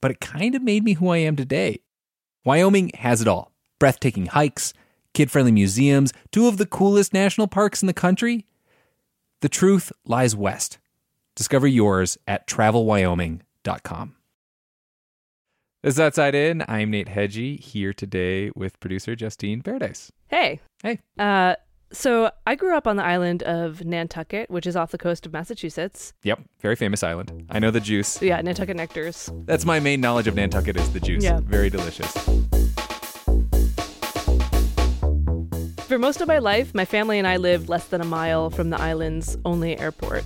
but it kind of made me who I am today. Wyoming has it all breathtaking hikes, kid friendly museums, two of the coolest national parks in the country. The truth lies west. Discover yours at travelwyoming.com. This is Outside In. I'm Nate Hegyi here today with producer Justine Paradis. Hey. Hey. Uh, so I grew up on the island of Nantucket, which is off the coast of Massachusetts. Yep, very famous island. I know the juice. Yeah, Nantucket nectars. That's my main knowledge of Nantucket is the juice. Yeah. Very delicious. For most of my life, my family and I lived less than a mile from the island's only airport.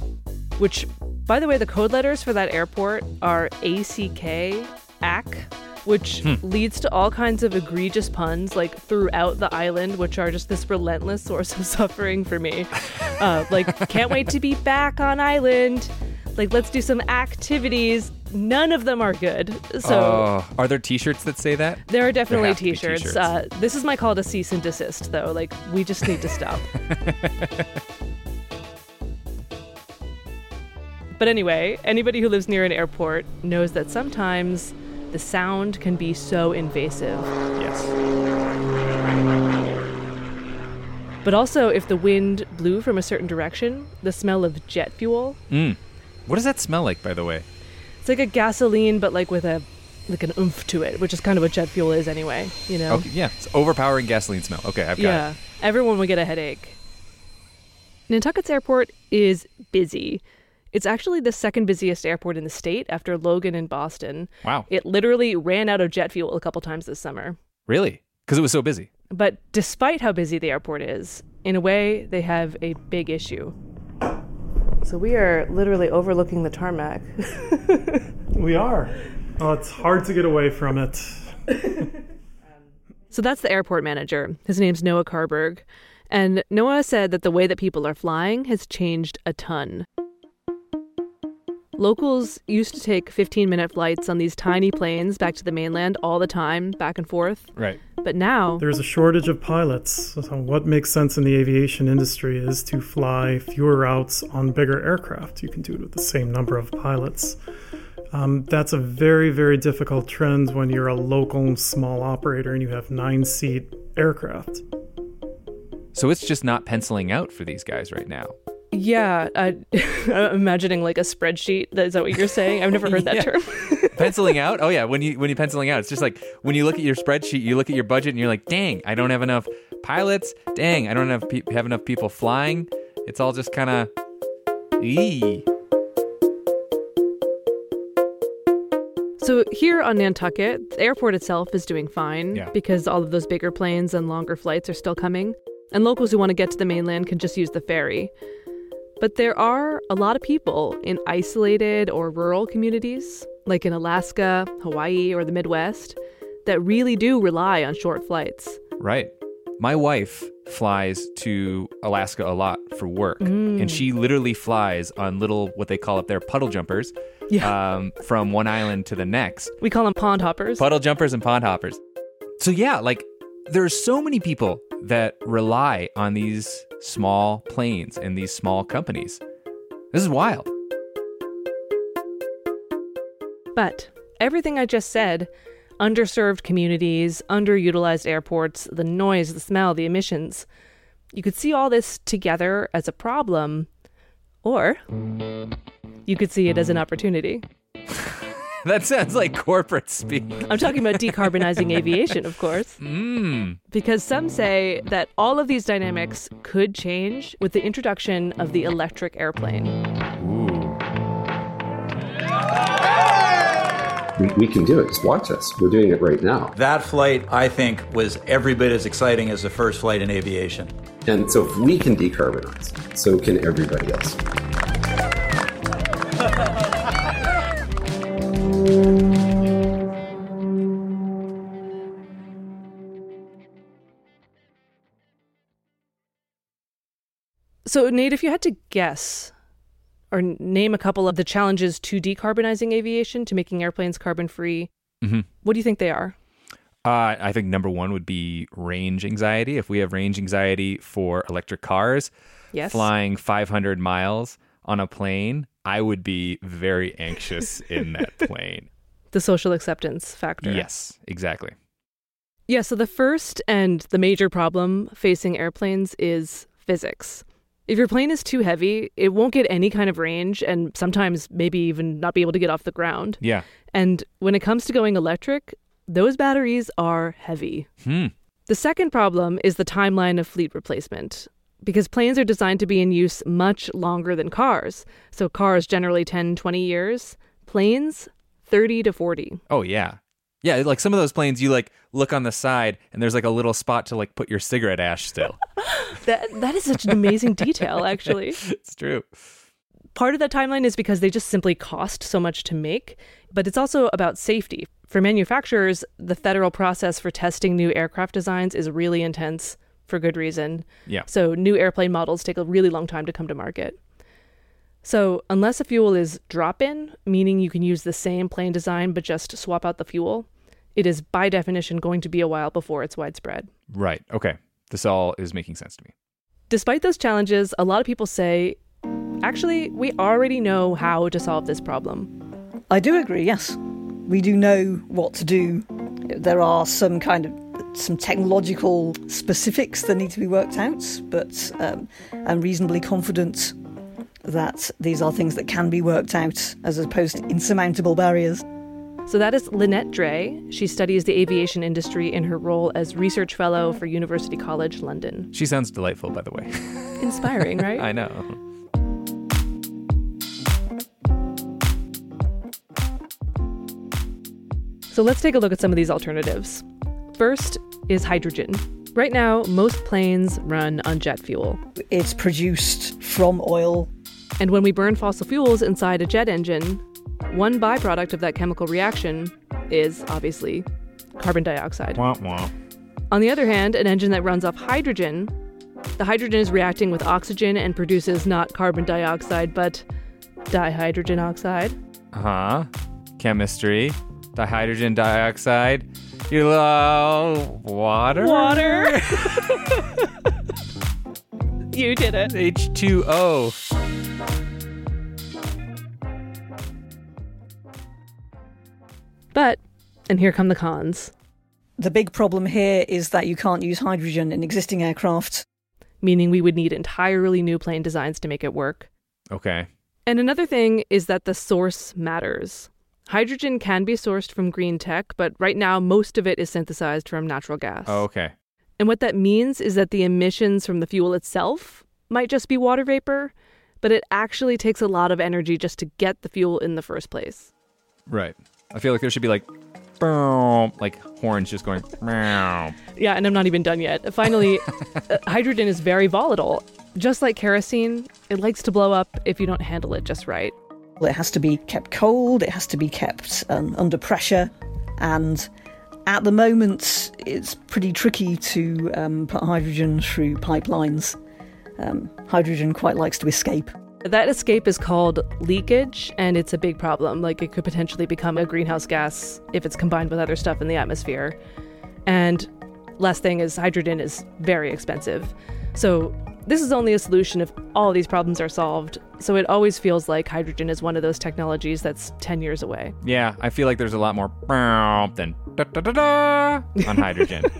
Which, by the way, the code letters for that airport are ACK, AC, which leads to all kinds of egregious puns like throughout the island, which are just this relentless source of suffering for me. Uh, like, can't wait to be back on island. Like, let's do some activities. None of them are good. So. Oh, are there t-shirts that say that? There are definitely be t-shirts. t-shirts. Uh, this is my call to cease and desist, though. Like, we just need to stop. but anyway, anybody who lives near an airport knows that sometimes the sound can be so invasive. Yes. But also, if the wind blew from a certain direction, the smell of jet fuel, Mm. What does that smell like, by the way? it's like a gasoline, but like with a like an oomph to it, which is kind of what jet fuel is anyway. You know? Okay, yeah, it's overpowering gasoline smell. Okay, I've got Yeah, it. Yeah, everyone would get a headache. Nantucket's airport is busy. It's actually the second busiest airport in the state after Logan and Boston. Wow. It literally ran out of jet fuel a couple times this summer. Really? Because it was so busy. But despite how busy the airport is, in a way, they have a big issue. So we are literally overlooking the tarmac. We are. Oh, it's hard to get away from it. So that's the airport manager. His name's Noah Karberg. And Noah said that the way that people are flying has changed a ton. Locals used to take 15 minute flights on these tiny planes back to the mainland all the time, back and forth. Right. But now, There's a shortage of pilots. So, what makes sense in the aviation industry is to fly fewer routes on bigger aircraft. You can do it with the same number of pilots. Um, that's a very, very difficult trend when you're a local small operator and you have nine seat aircraft. So it's just not penciling out for these guys right now. Yeah, I, I'm imagining like a spreadsheet. Is that what you're saying? I've never heard that Yeah. term. penciling out? Oh yeah, when you when you penciling out, it's just like when you look at your spreadsheet, you look at your budget, and you're like, "Dang, I don't have enough pilots. Dang, I don't have pe- have enough people flying." It's all just kind of, ee. So here on Nantucket, the airport itself is doing fine Yeah. because all of those bigger planes and longer flights are still coming, and locals who want to get to the mainland can just use the ferry. But there are a lot of people in isolated or rural communities, like in Alaska, Hawaii, or the Midwest, that really do rely on short flights. Right. My wife flies to Alaska a lot for work, and she literally flies on little what they call up there puddle jumpers, Yeah. um, from one island to the next. We call them pond hoppers. puddle jumpers and pond hoppers. So yeah, like there are so many people that rely on these small planes and these small companies. This is wild. But everything I just said underserved communities, underutilized airports, the noise, the smell, the emissions you could see all this together as a problem, or you could see it as an opportunity. that sounds like corporate speak. I'm talking about decarbonizing aviation, of course. Mm. Because some say that all of these dynamics could change with the introduction of the electric airplane. Ooh. We, we can do it. Just watch us. We're doing it right now. That flight, I think, was every bit as exciting as the first flight in aviation. And so if we can decarbonize, so can everybody else. So, Nate, if you had to guess or name a couple of the challenges to decarbonizing aviation, to making airplanes carbon free, mm-hmm. what do you think they are? Uh, I think number one would be range anxiety. If we have range anxiety for electric cars, yes. flying 500 miles on a plane, I would be very anxious in that plane. The social acceptance factor. Yes, exactly. Yeah, so the first and the major problem facing airplanes is physics. If your plane is too heavy, it won't get any kind of range and sometimes maybe even not be able to get off the ground. Yeah. And when it comes to going electric, those batteries are heavy. Hmm. The second problem is the timeline of fleet replacement. Because planes are designed to be in use much longer than cars. So cars generally 10, 20 years, planes 30 to 40. Oh yeah. Yeah, like some of those planes you like look on the side and there's like a little spot to like put your cigarette ash still. that that is such an amazing detail actually. It's true. Part of that timeline is because they just simply cost so much to make, but it's also about safety. For manufacturers, the federal process for testing new aircraft designs is really intense for good reason. Yeah. So new airplane models take a really long time to come to market. So, unless a fuel is drop in, meaning you can use the same plane design but just swap out the fuel, it is by definition going to be a while before it's widespread. Right. Okay. This all is making sense to me. Despite those challenges, a lot of people say, actually, we already know how to solve this problem. I do agree, yes. We do know what to do. There are some kind of some technological specifics that need to be worked out, but um, I'm reasonably confident that these are things that can be worked out as opposed to insurmountable barriers. So that is Lynnette Dray. She studies the aviation industry in her role as research fellow for University College London. She sounds delightful, by the way. Inspiring, right? I know. So let's take a look at some of these alternatives. First is hydrogen. Right now, most planes run on jet fuel. It's produced from oil and when we burn fossil fuels inside a jet engine, one byproduct of that chemical reaction is obviously carbon dioxide. Wah, wah. On the other hand, an engine that runs off hydrogen, the hydrogen is reacting with oxygen and produces not carbon dioxide, but dihydrogen oxide. Uh huh. Chemistry. Dihydrogen dioxide. You love water? Water. you did it. H2O. But, and here come the cons. The big problem here is that you can't use hydrogen in existing aircraft. Meaning we would need entirely new plane designs to make it work. Okay. And another thing is that the source matters. Hydrogen can be sourced from green tech, but right now most of it is synthesized from natural gas. Oh, okay. And what that means is that the emissions from the fuel itself might just be water vapor, but it actually takes a lot of energy just to get the fuel in the first place. Right. I feel like there should be like, boom, like horns just going. Meow. Yeah, and I'm not even done yet. Finally, uh, hydrogen is very volatile. Just like kerosene, it likes to blow up if you don't handle it just right. It has to be kept cold, it has to be kept um, under pressure, and at the moment, it's pretty tricky to um, put hydrogen through pipelines. Um, hydrogen quite likes to escape. That escape is called leakage, and it's a big problem. Like, it could potentially become a greenhouse gas if it's combined with other stuff in the atmosphere. And last thing is, hydrogen is very expensive. So, this is only a solution if all these problems are solved, so it always feels like hydrogen is one of those technologies that's 10 years away. Yeah, I feel like there's a lot more than da, da, da, da on hydrogen.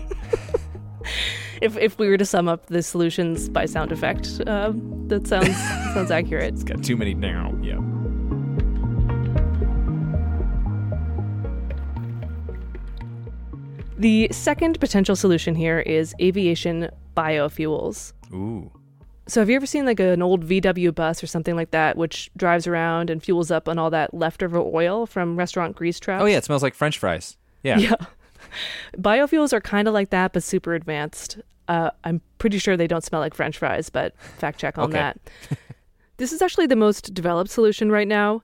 If, if we were to sum up the solutions by sound effect, uh, that sounds sounds accurate. it's got too many now. Yeah. The second potential solution here is aviation biofuels. Ooh. So have you ever seen like an old VW bus or something like that, which drives around and fuels up on all that leftover oil from restaurant grease traps? Oh yeah, it smells like French fries. Yeah. Yeah. Biofuels are kind of like that, but super advanced. Uh, I'm pretty sure they don't smell like French fries, but fact check on Okay. that. this is actually the most developed solution right now.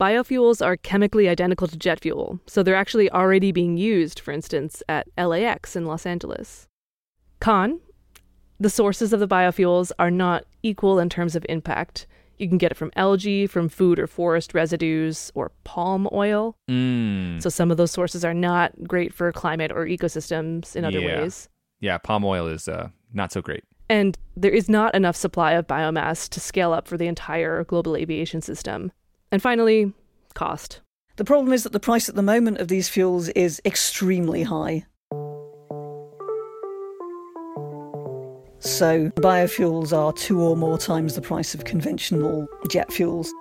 Biofuels are chemically identical to jet fuel, so they're actually already being used, for instance, at LAX in Los Angeles. Con, the sources of the biofuels are not equal in terms of impact. You can get it from algae, from food or forest residues, or palm oil. Mm. So some of those sources are not great for climate or ecosystems in other Yeah. ways. Yeah, palm oil is uh, not so great. And there is not enough supply of biomass to scale up for the entire global aviation system. And finally, cost. The problem is that the price at the moment of these fuels is extremely high. So, biofuels are two or more times the price of conventional jet fuels.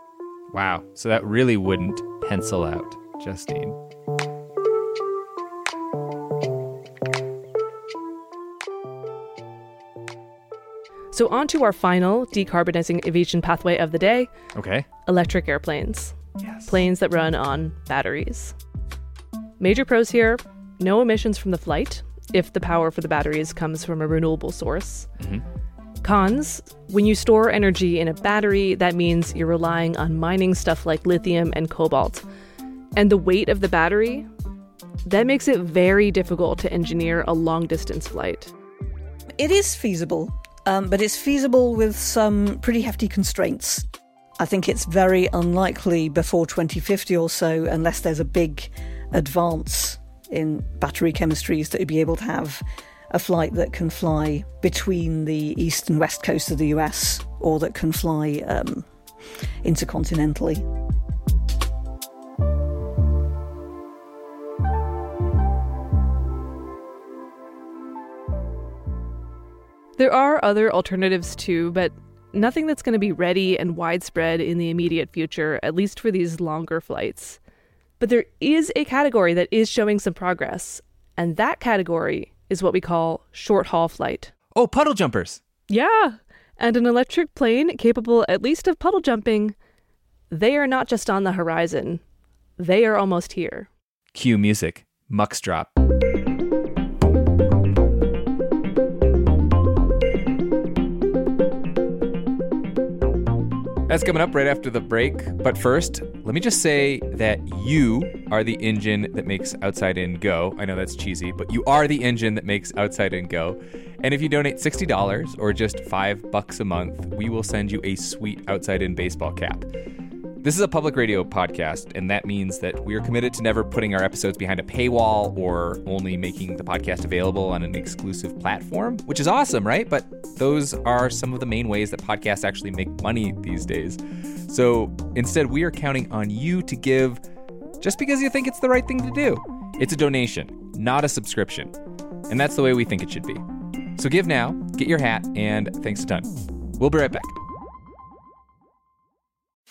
Wow. So that really wouldn't pencil out, Justine. So, on to our final decarbonizing aviation pathway of the day Okay. electric airplanes. Yes. Planes that run on batteries. Major pros here no emissions from the flight if the power for the batteries comes from a renewable source. Cons when you store energy in a battery, that means you're relying on mining stuff like lithium and cobalt. And the weight of the battery, that makes it very difficult to engineer a long distance flight. It is feasible, um, but it's feasible with some pretty hefty constraints. I think it's very unlikely before 2050 or so, unless there's a big advance in battery chemistries, that you'd be able to have a flight that can fly between the east and west coast of the US or that can fly um, intercontinentally. There are other alternatives too, but nothing that's going to be ready and widespread in the immediate future, at least for these longer flights. But there is a category that is showing some progress, and that category is what we call short haul flight. Oh, puddle jumpers. Yeah, and an electric plane capable at least of puddle jumping, they are not just on the horizon, they are almost here. Cue music. Mux drop. That's coming up right after the break. But first, let me just say that you are the engine that makes Outside In go. I know that's cheesy, but you are the engine that makes Outside In go. And if you donate $60 or just 5 bucks a month, we will send you a sweet Outside In baseball cap. This is a public radio podcast, and that means that we are committed to never putting our episodes behind a paywall or only making the podcast available on an exclusive platform, which is awesome, right? But those are some of the main ways that podcasts actually make money these days. So instead, we are counting on you to give just because you think it's the right thing to do. It's a donation, not a subscription. And that's the way we think it should be. So give now, get your hat, and thanks a ton. We'll be right back.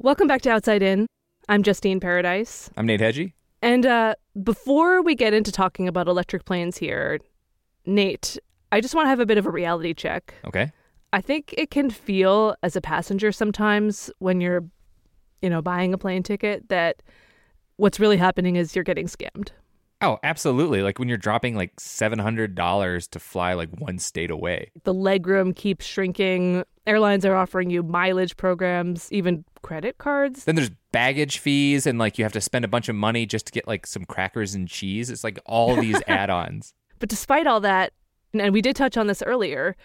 Welcome back to Outside In. I'm Justine Paradis. I'm Nate Hegyi. And uh, before we get into talking about electric planes here, Nate, I just want to have a bit of a reality check. Okay. I think it can feel as a passenger sometimes when you're, you know, buying a plane ticket that what's really happening is you're getting scammed. Oh, absolutely. Like when you're dropping like $700 to fly like one state away. The legroom keeps shrinking. Airlines are offering you mileage programs, even credit cards. Then there's baggage fees and like you have to spend a bunch of money just to get like some crackers and cheese. It's like all these add-ons. But despite all that, and we did touch on this earlier,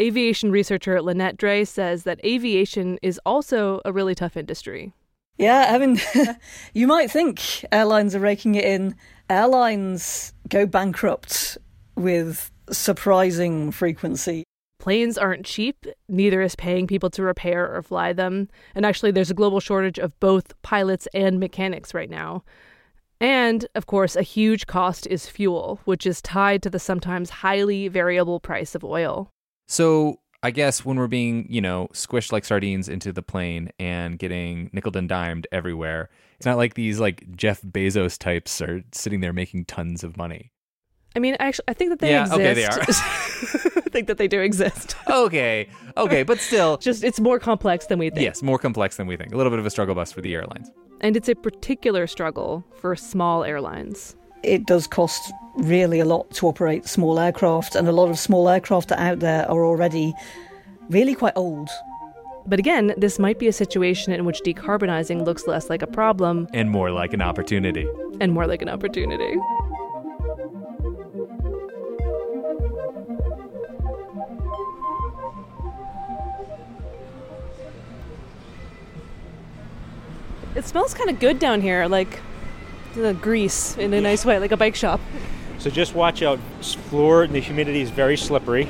aviation researcher Lynnette Dray says that aviation is also a really tough industry. Yeah, I mean, you might think airlines are raking it in. Airlines go bankrupt with surprising frequency. Planes aren't cheap, neither is paying people to repair or fly them. And actually, there's a global shortage of both pilots and mechanics right now. And, of course, a huge cost is fuel, which is tied to the sometimes highly variable price of oil. So I guess when we're being, you know, squished like sardines into the plane and getting nickel and dimed everywhere, it's not like these like Jeff Bezos types are sitting there making tons of money. I mean, actually, I think that they Yeah, exist. okay, they are. I think that they do exist. Okay, okay, but still, Just it's more complex than we think. yes, more complex than we think. A little bit of a struggle bus for the airlines. And it's a particular struggle for small airlines. It does cost really a lot to operate small aircraft, and a lot of small aircraft out there are already really quite old. But again, this might be a situation in which decarbonizing looks less like a problem And more like an opportunity. and more like an opportunity. It smells kind of good down here, like the grease in a nice way, like a bike shop. So just watch out. Floor and the humidity is very slippery,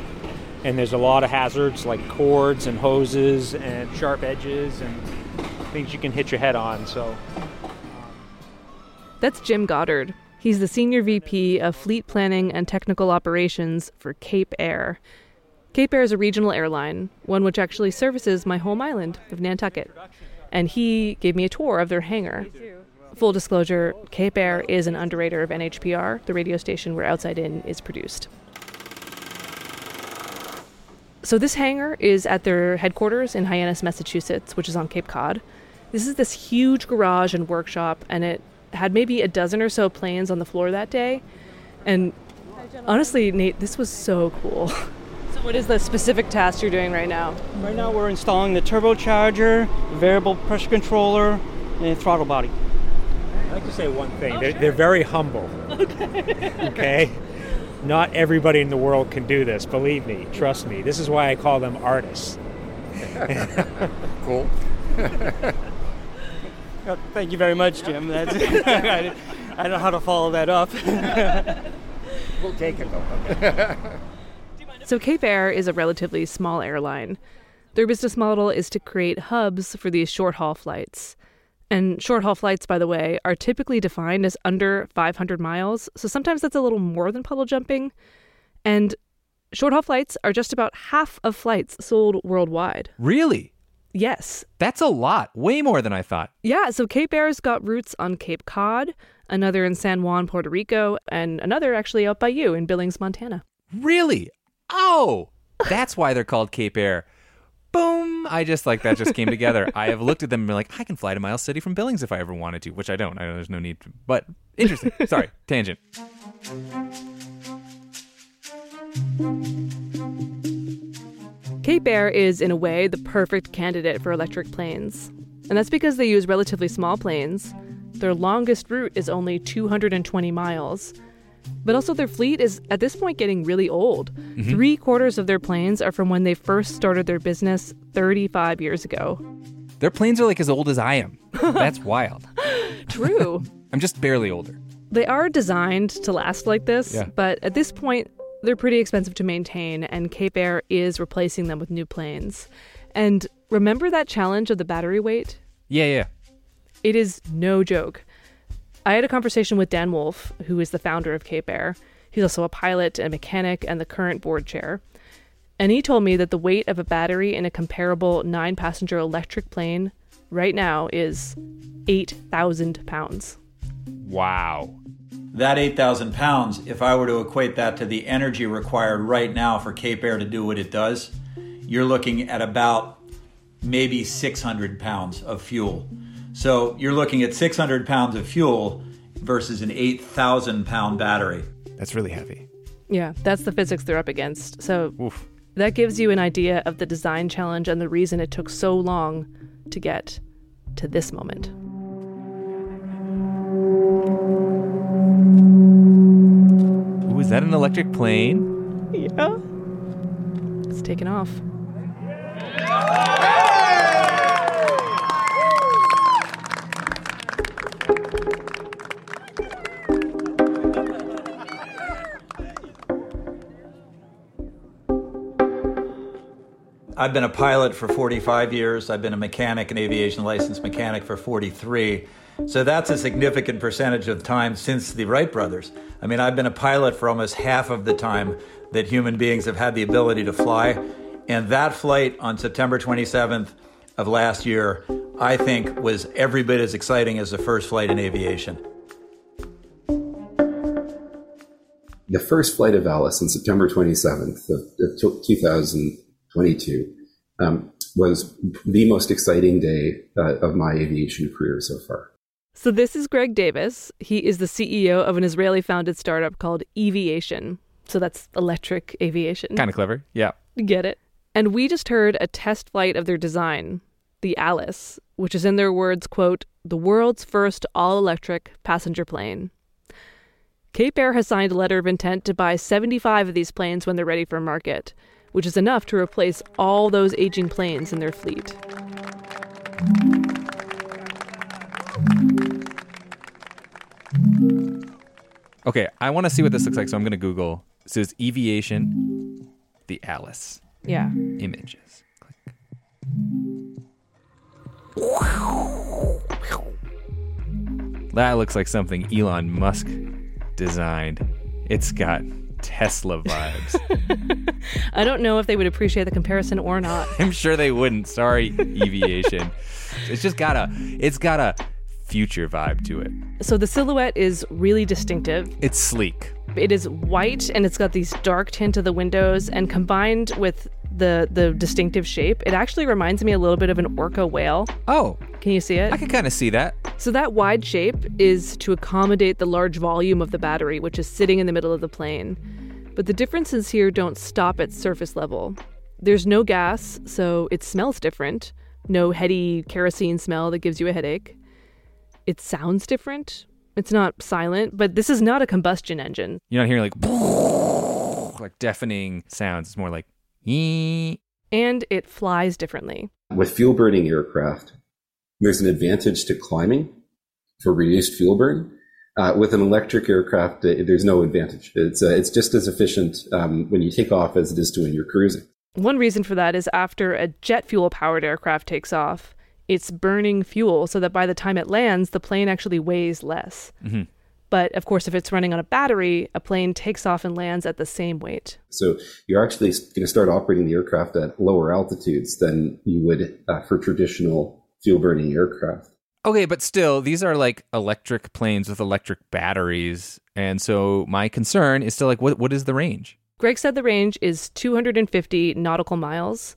and there's a lot of hazards like cords and hoses and sharp edges and things you can hit your head on. So That's Jim Goddard. He's the Senior VP of Fleet Planning and Technical Operations for Cape Air. Cape Air is a regional airline, one which actually services my home island of Nantucket. And he gave me a tour of their hangar. Full disclosure Cape Air is an underwriter of NHPR, the radio station where Outside In is produced. So, this hangar is at their headquarters in Hyannis, Massachusetts, which is on Cape Cod. This is this huge garage and workshop, and it had maybe a dozen or so planes on the floor that day. And honestly, Nate, this was so cool. So, what is the specific task you're doing right now? Right now we're installing the turbocharger, variable pressure controller, and throttle body. I'd like to say one thing. they're, they're very humble. Okay. okay. Not everybody in the world can do this. Believe me. Trust me. This is why I call them artists. Cool. Oh, thank you very much, Jim. That's, I, I don't know how to follow that up. We'll take it though. So, Cape Air is a relatively small airline. Their business model is to create hubs for these short haul flights. And short haul flights, by the way, are typically defined as under 500 miles, so sometimes that's a little more than puddle jumping. And short haul flights are just about half of flights sold worldwide. Really? Yes. That's a lot. Way more than I thought. Yeah, so Cape Air's got roots on Cape Cod, another in San Juan, Puerto Rico, and another actually out by you in Billings, Montana. Really? Oh, that's why they're called Cape Air. Boom! I just like that just came together. I have looked at them and been like, I can fly to Miles City from Billings if I ever wanted to, which I don't. I know there's no need to, but interesting. Sorry, tangent. Cape Air is, in a way, the perfect candidate for electric planes. And that's because they use relatively small planes. Their longest route is only 220 miles. But also, their fleet is at this point getting really old. Mm-hmm. Three quarters of their planes are from when they first started their business 35 years ago. Their planes are like as old as I am. That's wild. True. I'm just barely older. They are designed to last like this, Yeah. but at this point, they're pretty expensive to maintain, and Cape Air is replacing them with new planes. And remember that challenge of the battery weight? Yeah, yeah. It is no joke. I had a conversation with Dan Wolf, who is the founder of Cape Air. He's also a pilot, and mechanic, and the current board chair. And he told me that the weight of a battery in a comparable nine passenger electric plane right now is 8,000 pounds. Wow. That 8,000 pounds, if I were to equate that to the energy required right now for Cape Air to do what it does, you're looking at about maybe 600 pounds of fuel. So you're looking at 600 pounds of fuel versus an 8,000 pound battery. That's really heavy. Yeah, that's the physics they're up against. So Oof. that gives you an idea of the design challenge and the reason it took so long to get to this moment. Ooh, is that an electric plane? Yeah. It's taken off. I've been a pilot for 45 years. I've been a mechanic, an aviation licensed mechanic for 43. So that's a significant percentage of time since the Wright brothers. I mean, I've been a pilot for almost half of the time that human beings have had the ability to fly. And that flight on September 27th of last year, I think, was every bit as exciting as the first flight in aviation. The first flight of Alice on September 27th of, of 2022 um, was the most exciting day uh, of my aviation career so far. So this is Greg Davis. He is the CEO of an Israeli-founded startup called Eviation. So that's electric aviation. Kind of clever. Yeah. Get it? And we just heard a test flight of their design, the Alice, which is in their words, quote, the world's first all-electric passenger plane. Cape Air has signed a letter of intent to buy 75 of these planes when they're ready for market, which is enough to replace all those aging planes in their fleet. Okay, I want to see what this looks like, so I'm going to Google. So it's Eviation, the Alice. Yeah. Images. Click. That looks like something Elon Musk designed. It's got Tesla vibes. I don't know if they would appreciate the comparison or not. I'm sure they wouldn't. Sorry, Eviation. it's just got a it's got a future vibe to it. So the silhouette is really distinctive. It's sleek. It is white and it's got these dark tint of the windows and combined with the the distinctive shape, it actually reminds me a little bit of an orca whale. Oh, can you see it? I can kind of see that. So that wide shape is to accommodate the large volume of the battery which is sitting in the middle of the plane. But the differences here don't stop at surface level. There's no gas, so it smells different. No heady kerosene smell that gives you a headache. It sounds different. It's not silent, but this is not a combustion engine. You're not hearing like like deafening sounds. It's more like Yee. and it flies differently. With fuel burning aircraft, there's an advantage to climbing for reduced fuel burn. Uh, with an electric aircraft, uh, there's no advantage. It's uh, it's just as efficient um, when you take off as it is to when you're cruising. One reason for that is after a jet fuel powered aircraft takes off, it's burning fuel so that by the time it lands, the plane actually weighs less. Mm-hmm. But of course, if it's running on a battery, a plane takes off and lands at the same weight. So you're actually going to start operating the aircraft at lower altitudes than you would uh, for traditional fuel burning aircraft. Okay, but still, these are like electric planes with electric batteries. And so my concern is still like, what what is the range? Greg said the range is 250 nautical miles,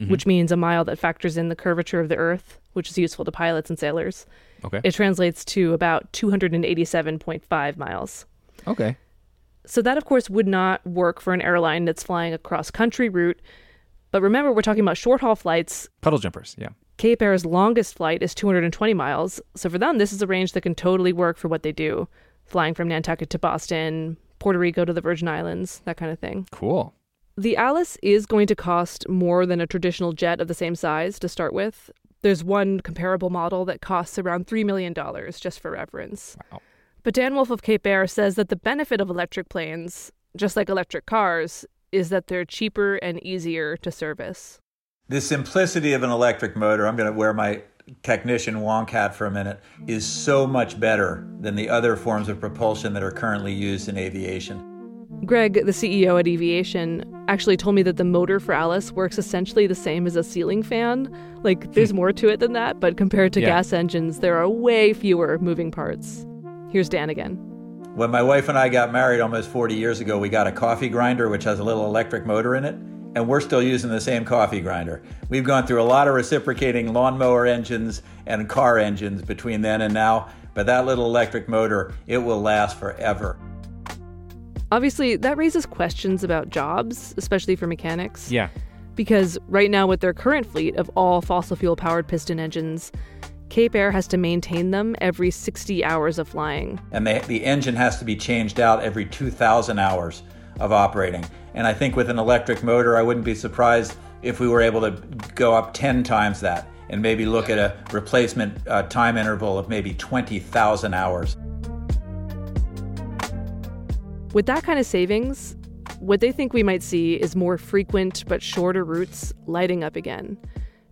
Mhm. which means a mile that factors in the curvature of the Earth, which is useful to pilots and sailors. Okay. It translates to about 287.5 miles. Okay. So that, of course, would not work for an airline that's flying a cross country route. But remember, we're talking about short haul flights. Puddle jumpers, yeah. Cape Air's longest flight is 220 miles. So for them, this is a range that can totally work for what they do flying from Nantucket to Boston, Puerto Rico to the Virgin Islands, that kind of thing. Cool. The Alice is going to cost more than a traditional jet of the same size to start with. There's one comparable model that costs around $3 million, just for reference. Wow. But Dan Wolf of Cape Air says that the benefit of electric planes, just like electric cars, is that they're cheaper and easier to service. The simplicity of an electric motor, I'm going to wear my technician wonk hat for a minute, is so much better than the other forms of propulsion that are currently used in aviation. Greg, the CEO at Eviation, actually told me that the motor for Alice works essentially the same as a ceiling fan. Like, there's more to it than that, but compared to Yeah. gas engines, there are way fewer moving parts. Here's Dan again. When my wife and I got married almost 40 years ago, we got a coffee grinder which has a little electric motor in it, and we're still using the same coffee grinder. We've gone through a lot of reciprocating lawnmower engines and car engines between then and now, But that little electric motor, it will last forever. Obviously, that raises questions about jobs, especially for mechanics. Yeah. Because right now, with their current fleet of all fossil fuel powered piston engines, Cape Air has to maintain them every 60 hours of flying. And they, the engine has to be changed out every 2,000 hours of operating. And I think with an electric motor, I wouldn't be surprised if we were able to go up 10 times that and maybe look at a replacement uh, time interval of maybe 20,000 hours. With that kind of savings, what they think we might see is more frequent but shorter routes lighting up again.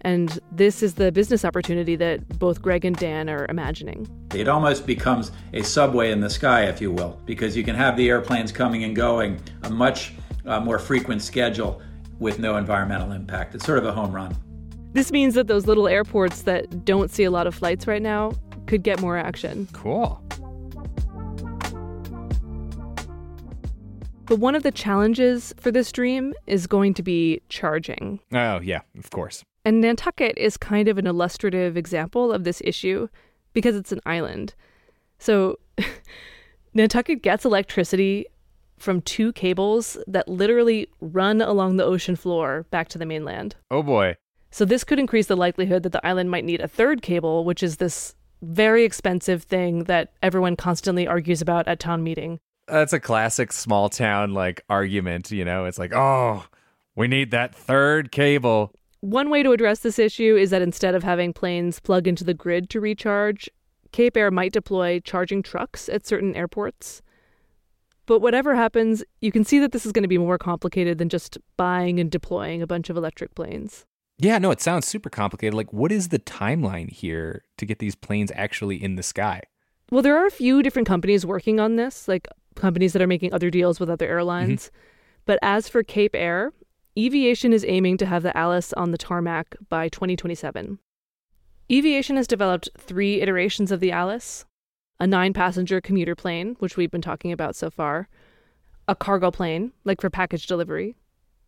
And this is the business opportunity that both Greg and Dan are imagining. It almost becomes a subway in the sky, if you will, because you can have the airplanes coming and going a much uh, more frequent schedule with no environmental impact. It's sort of a home run. This means that those little airports that don't see a lot of flights right now could get more action. Cool. But one of the challenges for this dream is going to be charging. Oh, yeah, of course. And Nantucket is kind of an illustrative example of this issue because it's an island. So Nantucket gets electricity from two cables that literally run along the ocean floor back to the mainland. Oh boy. So this could increase the likelihood that the island might need a third cable, which is this very expensive thing that everyone constantly argues about at town meeting. That's a classic small town like argument, you know. It's like, "Oh, we need that third cable." One way to address this issue is that instead of having planes plug into the grid to recharge, Cape Air might deploy charging trucks at certain airports. But whatever happens, you can see that this is going to be more complicated than just buying and deploying a bunch of electric planes. Yeah, no, it sounds super complicated. Like, what is the timeline here to get these planes actually in the sky? Well, there are a few different companies working on this, like companies that are making other deals with other airlines. Mm-hmm. But as for Cape Air, Eviation is aiming to have the Alice on the tarmac by 2027. Eviation has developed three iterations of the Alice a nine passenger commuter plane, which we've been talking about so far, a cargo plane, like for package delivery,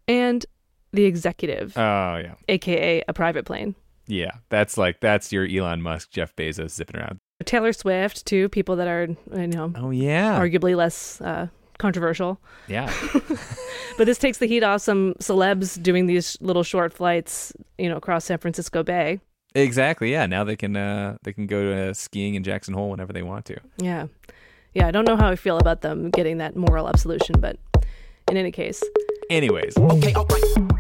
and the executive. Oh, yeah. AKA a private plane. Yeah, that's like, that's your Elon Musk, Jeff Bezos zipping around. Taylor Swift, too, people that are, you know, oh, yeah. arguably less uh, controversial. Yeah. but this takes the heat off some celebs doing these little short flights, you know, across San Francisco Bay. Exactly. Yeah. Now they can uh, they can go to skiing in Jackson Hole whenever they want to. Yeah. Yeah. I don't know how I feel about them getting that moral absolution, but in any case. Anyways. Okay. All right.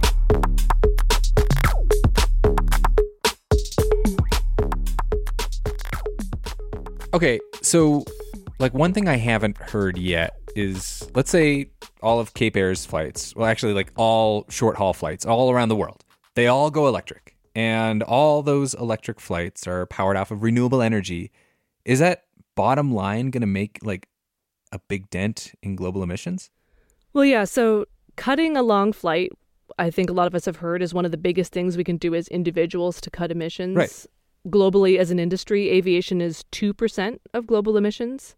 Okay, so like one thing I haven't heard yet is let's say all of Cape Air's flights, well actually like all short haul flights all around the world. They all go electric and all those electric flights are powered off of renewable energy. Is that bottom line going to make like a big dent in global emissions? Well, yeah. So cutting a long flight, I think a lot of us have heard, is one of the biggest things we can do as individuals to cut emissions. Right. Globally, as an industry, aviation is 2% of global emissions.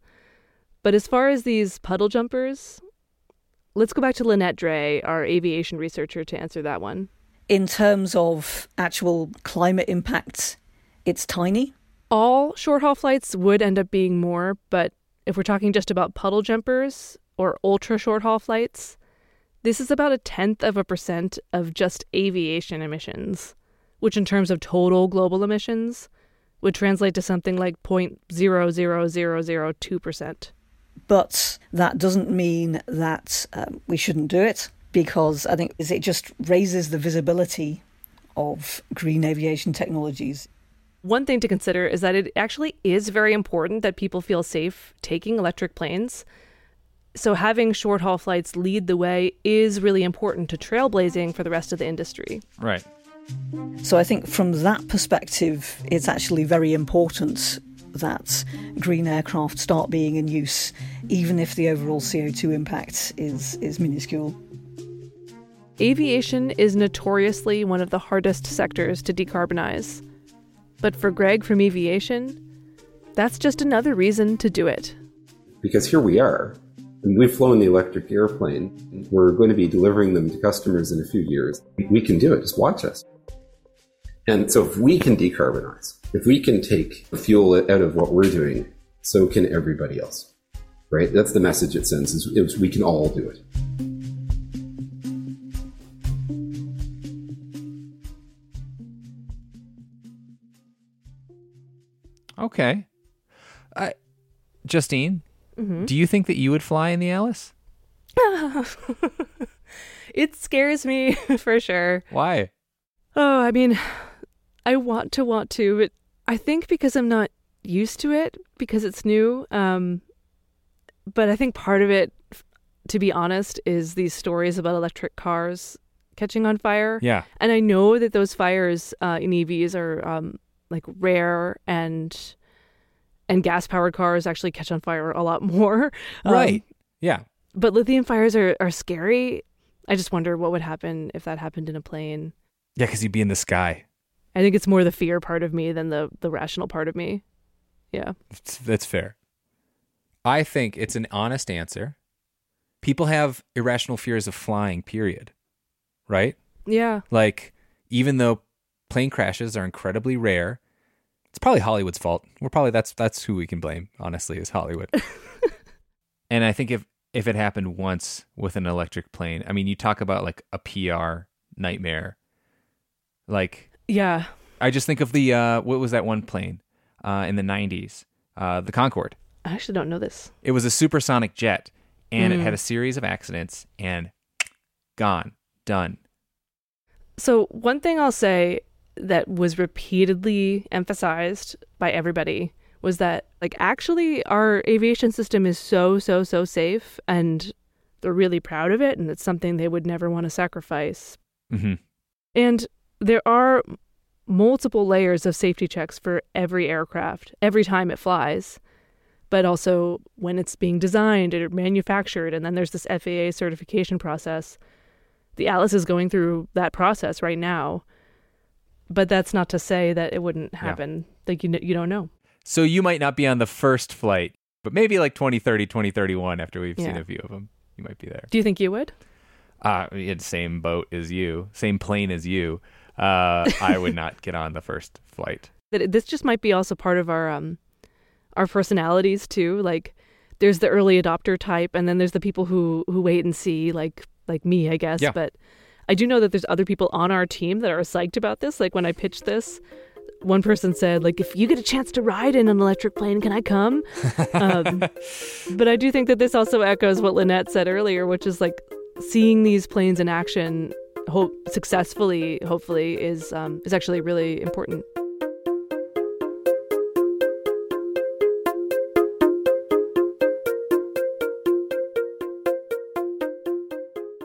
But as far as these puddle jumpers, let's go back to Lynnette Dray, our aviation researcher, to answer that one. In terms of actual climate impacts, it's tiny. All short haul flights would end up being more, but if we're talking just about puddle jumpers or ultra short haul flights, this is about a tenth of a percent of just aviation emissions, which in terms of total global emissions would translate to something like 0.00002%. But that doesn't mean that um, we shouldn't do it because I think it just raises the visibility of green aviation technologies. One thing to consider is that it actually is very important that people feel safe taking electric planes. So, having short haul flights lead the way is really important to trailblazing for the rest of the industry. Right. So, I think from that perspective, it's actually very important that green aircraft start being in use, even if the overall CO2 impact is, is minuscule. Aviation is notoriously one of the hardest sectors to decarbonize. But for Greg from Eviation, that's just another reason to do it. Because here we are. We've flown the electric airplane. We're going to be delivering them to customers in a few years. We can do it. Just watch us. And so if we can decarbonize, if we can take fuel out of what we're doing so can everybody else. Right? That's the message it sends is, is we can all do it. Okay. I, Justine, Mhm. do you think that you would fly in the Alice? it scares me for sure. Why? Oh, I mean, I want to want to, but I think because I'm not used to it because it's new. Um, but I think part of it, to be honest, is these stories about electric cars catching on fire. Yeah. And I know that those fires uh, in EVs are um, like rare and and gas powered cars actually catch on fire a lot more. Um, Right. Yeah. but lithium fires are, are scary. I just wonder what would happen if that happened in a plane. Yeah, because you'd be in the sky. I think it's more the fear part of me than the the rational part of me. Yeah. That's, that's fair. I think it's an honest answer. People have irrational fears of flying, period. Right? Yeah. Like, even though plane crashes are incredibly rare, it's probably Hollywood's fault. We're probably that's that's who we can blame, honestly, is Hollywood. and I think if if it happened once with an electric plane, I mean, you talk about like a PR nightmare. Like, Yeah. I just think of the uh, what was that one plane uh, in the '90s, uh, the Concorde. I actually don't know this. It was a supersonic jet, and it Mm. had a series of accidents, and gone, done. So, one thing I'll say that was repeatedly emphasized by everybody was that, like, actually, our aviation system is so, so, so safe, and they're really proud of it, and it's something they would never want to sacrifice. hmm And there are multiple layers of safety checks for every aircraft every time it flies, but also when it's being designed or manufactured. And then there's this FAA certification process. The Alice is going through that process right now. But that's not to say that it wouldn't happen. Like, you, you don't know. So you might not be on the first flight, but maybe like 2030, 2031 after we've seen a few of them, you might be there. Do you think you would? Uh, same boat as you, same plane as you. Uh, I would not get on the first flight. this just might be also part of our um our personalities too like there's the early adopter type and then there's the people who who wait and see like like me i guess Yeah. but i do know that there's other people on our team that are psyched about this like when i pitched this one person said like if you get a chance to ride in an electric plane can i come um, but i do think that this also echoes what lynnette said earlier which is like seeing these planes in action hope successfully hopefully is um, is actually really important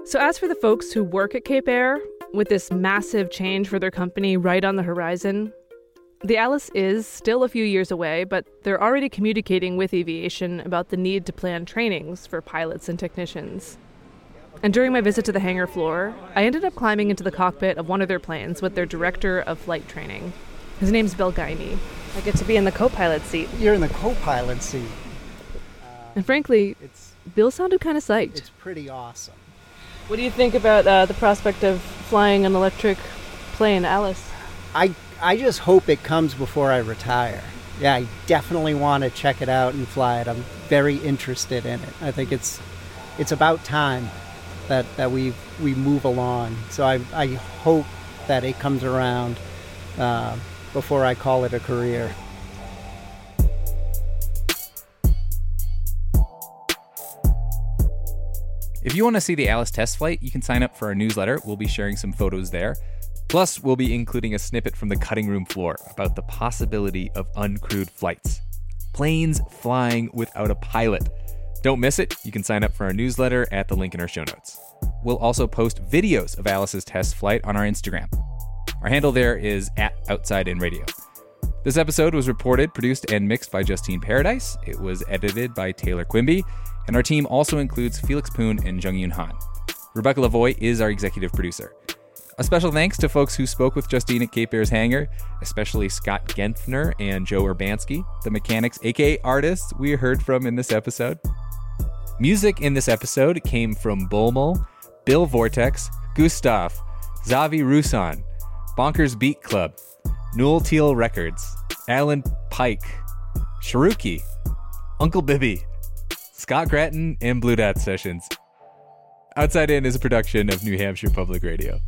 So, as for the folks who work at Cape Air, with this massive change for their company right on the horizon, the Alice is still a few years away, but they're already communicating with Eviation about the need to plan trainings for pilots and technicians. And during my visit to the hangar floor, I ended up climbing into the cockpit of one of their planes with their director of flight training. His name's Bill Guinee. I get to be in the co pilot seat. You're in the co-pilot seat. And frankly, Bill sounded kind of psyched. It's pretty awesome. What do you think about uh, the prospect of flying an electric plane, Alice? I I just hope it comes before I retire. Yeah, I definitely want to check it out and fly it. I'm very interested in it. I think it's it's about time that that we we move along. So I I hope that it comes around uh, before I call it a career. If you want to see the Alice test flight, you can sign up for our newsletter. We'll be sharing some photos there. Plus, we'll be including a snippet from the cutting room floor about the possibility of uncrewed flights. Planes flying without a pilot. Don't miss it. You can sign up for our newsletter at the link in our show notes. We'll also post videos of Alice's test flight on our Instagram. Our handle there is at Outside in Radio. This episode was reported, produced, and mixed by Justine Paradis. It was edited by Taylor Quimby, and our team also includes Felix Poon and Jung Yoon Han. Rebecca Lavoie is our executive producer. A special thanks to folks who spoke with Justine at Cape Air's hangar, especially Scott Genthner and Joe Urbanski, the mechanics, aka artists, we heard from in this episode. Music in this episode came from bomull, Bill Vortex, Guustavv, Xavy Rusan, Bonkers Beat Club, Nul Tiel Records, Adelyn Paik, Shiruky, Uncle Bibby, Scott Grattan, and Blue Dot Sessions. Outside In is a production of New Hampshire Public Radio.